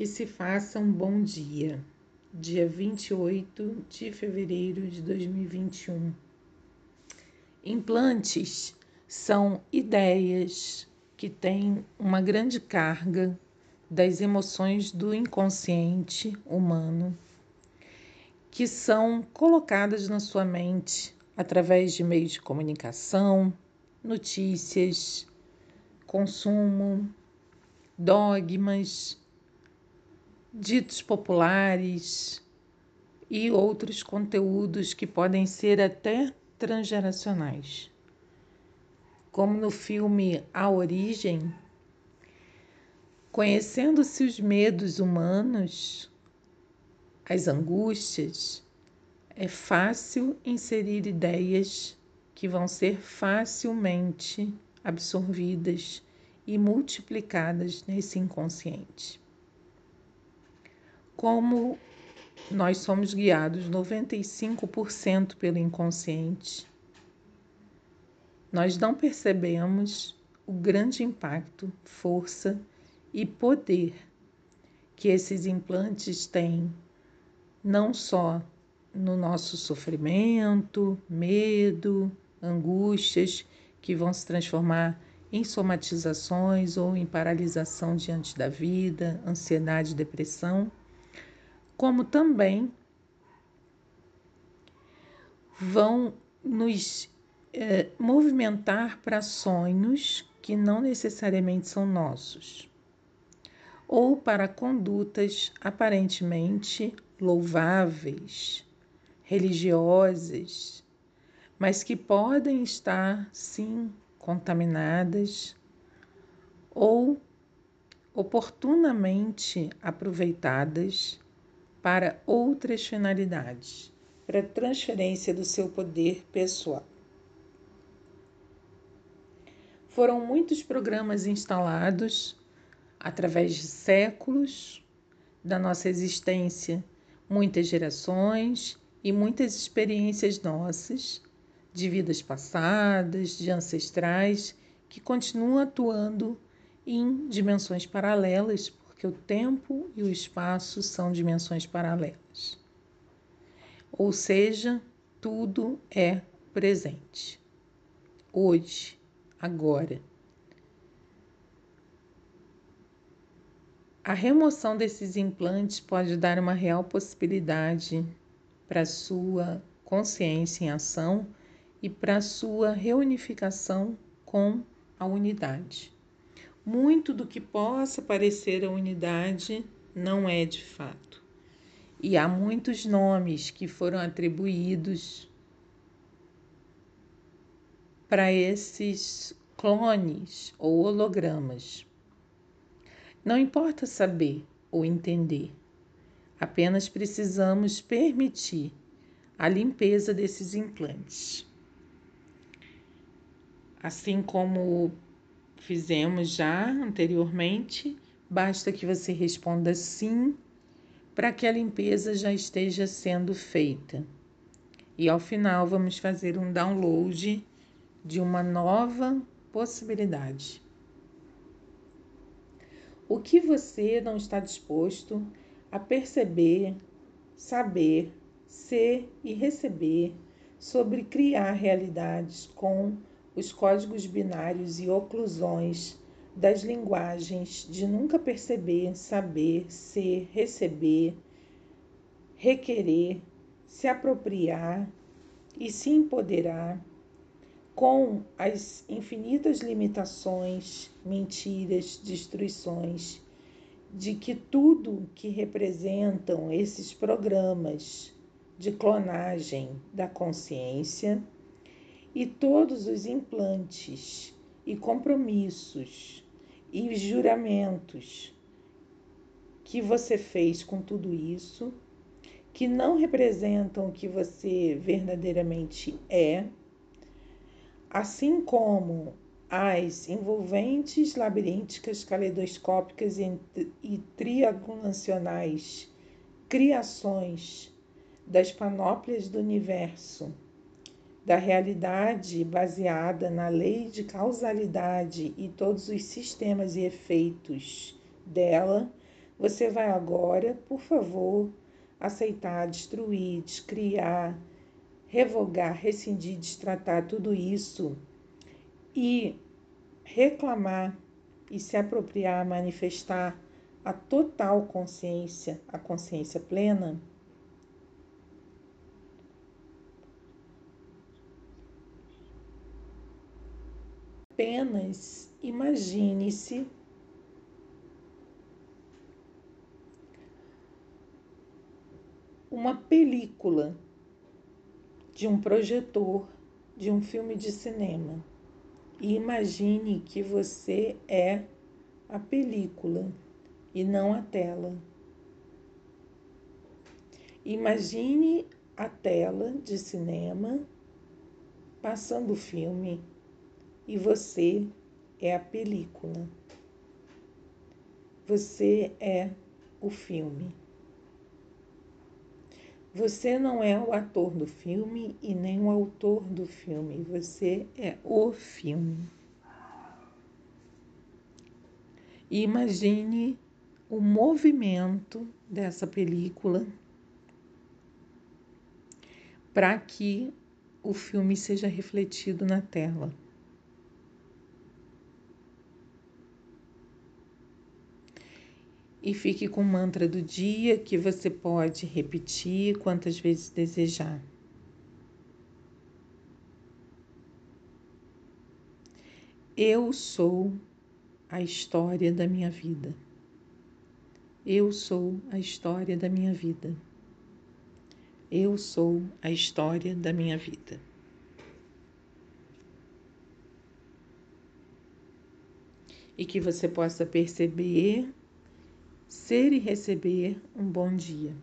Que se faça um bom dia, dia 28 de fevereiro de 2021. Implantes são ideias que têm uma grande carga das emoções do inconsciente humano que são colocadas na sua mente através de meios de comunicação, notícias, consumo, dogmas, ditos populares e outros conteúdos que podem ser até transgeracionais. Como no filme A Origem, conhecendo-se os medos humanos, as angústias, é fácil inserir ideias que vão ser facilmente absorvidas e multiplicadas nesse inconsciente. Como nós somos guiados 95% pelo inconsciente, nós não percebemos o grande impacto, força e poder que esses implantes têm, não só no nosso sofrimento, medo, angústias, que vão se transformar em somatizações ou em paralisação diante da vida, ansiedade, depressão, como também vão nos é, movimentar para sonhos que não necessariamente são nossos, ou para condutas aparentemente louváveis, religiosas, mas que podem estar sim contaminadas ou oportunamente aproveitadas para outras finalidades, para transferência do seu poder pessoal. Foram muitos programas instalados através de séculos da nossa existência, muitas gerações e muitas experiências nossas de vidas passadas, de ancestrais, que continuam atuando em dimensões paralelas, porque o tempo e o espaço são dimensões paralelas. Ou seja, tudo é presente. Hoje, agora. A remoção desses implantes pode dar uma real possibilidade para sua consciência em ação e para sua reunificação com a unidade. Muito do que possa parecer a unidade não é de fato. E há muitos nomes que foram atribuídos para esses clones ou hologramas. Não importa saber ou entender, apenas precisamos permitir a limpeza desses implantes. Assim como fizemos já anteriormente, basta que você responda sim para que a limpeza já esteja sendo feita. E ao final vamos fazer um download de uma nova possibilidade. O que você não está disposto a perceber, saber, ser e receber sobre criar realidades com os códigos binários e oclusões das linguagens de nunca perceber, saber, ser, receber, requerer, se apropriar e se empoderar com as infinitas limitações, mentiras, destruições de que tudo que representam esses programas de clonagem da consciência e todos os implantes e compromissos e juramentos que você fez com tudo isso, que não representam o que você verdadeiramente é, assim como as envolventes, labirínticas, caleidoscópicas e triangulacionais criações das panóplias do universo da realidade baseada na lei de causalidade e todos os sistemas e efeitos dela Você vai agora, por favor, aceitar, destruir, descriar, revogar, rescindir, destratar tudo isso e reclamar e se apropriar, manifestar a total consciência, a consciência plena, apenas imagine-se uma película de um projetor de um filme de cinema e imagine que você é a película e não a tela. Imagine a tela de cinema passando o filme e você é a película. Você é o filme. Você não é o ator do filme e nem o autor do filme, você é o filme. Imagine o movimento dessa película para que o filme seja refletido na tela. E fique com o mantra do dia que você pode repetir quantas vezes desejar. Eu sou a história da minha vida. Eu sou a história da minha vida. Eu sou a história da minha vida. E que você possa perceber ser e receber um bom dia.